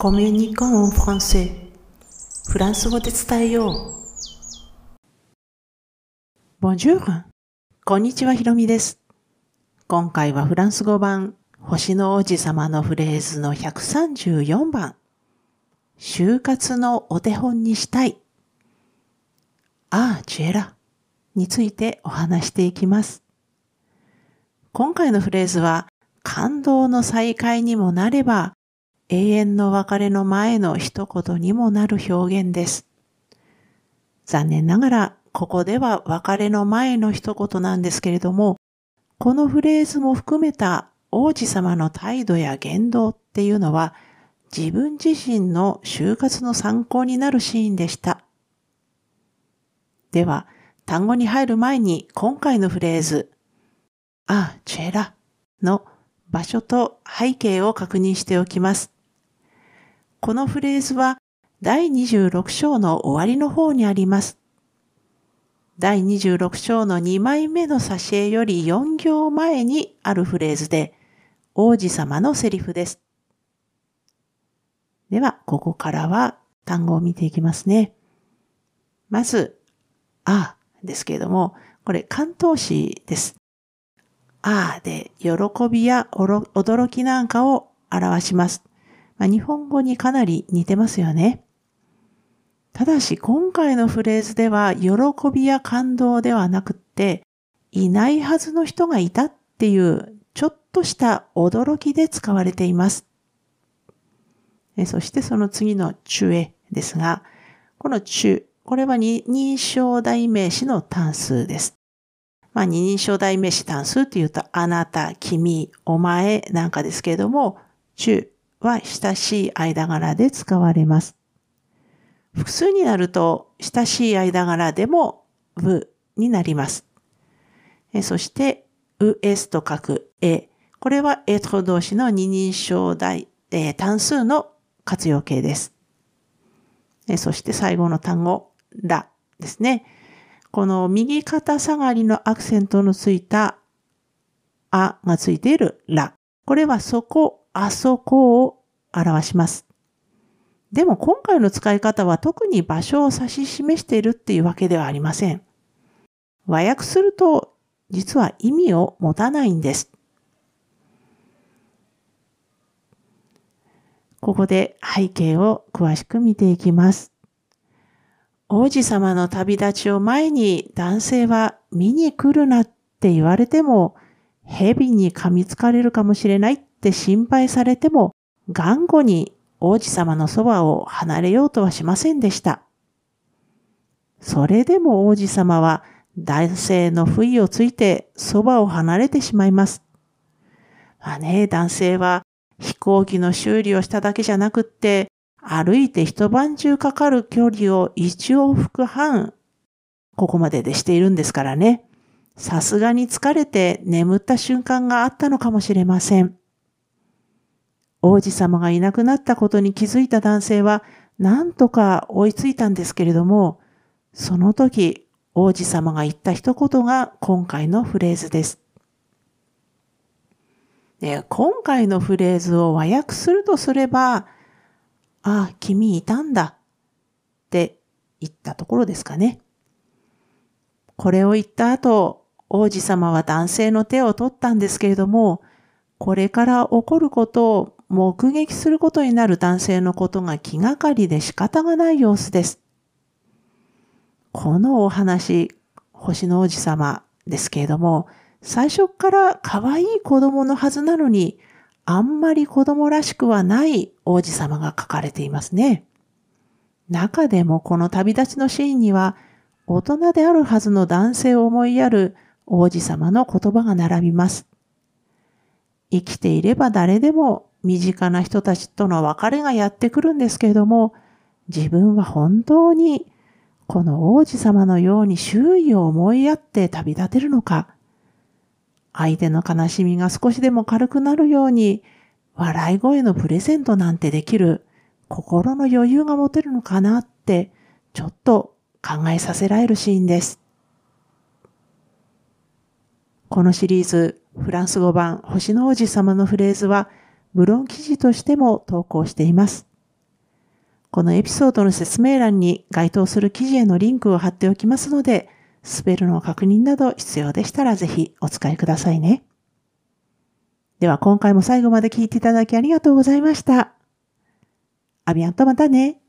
コミュニコンフランセフランス語で伝えよう。Bonjour! こんにちは、ひろみです。今回はフランス語版、星の王子様のフレーズの134番、就活のお手本にしたい。ああ、チエラについてお話していきます。今回のフレーズは、感動の再会にもなれば、永遠の別れの前の一言にもなる表現です。残念ながら、ここでは別れの前の一言なんですけれども、このフレーズも含めた王子様の態度や言動っていうのは、自分自身の就活の参考になるシーンでした。では、単語に入る前に今回のフレーズ、あ、チェラの場所と背景を確認しておきます。このフレーズは第26章の終わりの方にあります。第26章の2枚目の挿絵より4行前にあるフレーズで、王子様のセリフです。では、ここからは単語を見ていきますね。まず、あですけれども、これ関東詞です。あで喜びや驚きなんかを表します。まあ、日本語にかなり似てますよね。ただし今回のフレーズでは喜びや感動ではなくって、いないはずの人がいたっていうちょっとした驚きで使われています。そしてその次の中へですが、この中、これは二人称代名詞の単数です。まあ、二人称代名詞単数って言うと、あなた、君、お前なんかですけれども、中は親しい間柄で使われます。複数になると、親しい間柄でも、ぶになります。そして、う、えすと書く、え。これは、えと動詞の二人称代、え単数の活用形です。そして最後の単語、らですね。この右肩下がりのアクセントのついたあがついているら。これはそこ、あそこを表します。でも今回の使い方は特に場所を指し示しているっていうわけではありません。和訳すると実は意味を持たないんです。ここで背景を詳しく見ていきます。王子様の旅立ちを前に男性は見に来るなって言われても蛇に噛みつかれるかもしれないって心配されても頑固に王子様のそばを離れようとはしませんでした。それでも王子様は男性の不意をついてそばを離れてしまいます。まあね、男性は飛行機の修理をしただけじゃなくって、歩いて一晩中かかる距離を一往復半、ここまででしているんですからね。さすがに疲れて眠った瞬間があったのかもしれません。王子様がいなくなったことに気づいた男性は何とか追いついたんですけれども、その時王子様が言った一言が今回のフレーズです。で今回のフレーズを和訳するとすれば、ああ、君いたんだって言ったところですかね。これを言った後、王子様は男性の手を取ったんですけれども、これから起こることを目撃することになる男性のことが気がかりで仕方がない様子です。このお話、星の王子様ですけれども、最初から可愛い子供のはずなのに、あんまり子供らしくはない王子様が書かれていますね。中でもこの旅立ちのシーンには、大人であるはずの男性を思いやる王子様の言葉が並びます。生きていれば誰でも身近な人たちとの別れがやってくるんですけれども、自分は本当にこの王子様のように周囲を思いやって旅立てるのか、相手の悲しみが少しでも軽くなるように、笑い声のプレゼントなんてできる心の余裕が持てるのかなって、ちょっと考えさせられるシーンです。このシリーズ、フランス語版星の王子様のフレーズは、無論記事としても投稿しています。このエピソードの説明欄に該当する記事へのリンクを貼っておきますので、スペルの確認など必要でしたらぜひお使いくださいね。では今回も最後まで聞いていただきありがとうございました。アビアンとまたね。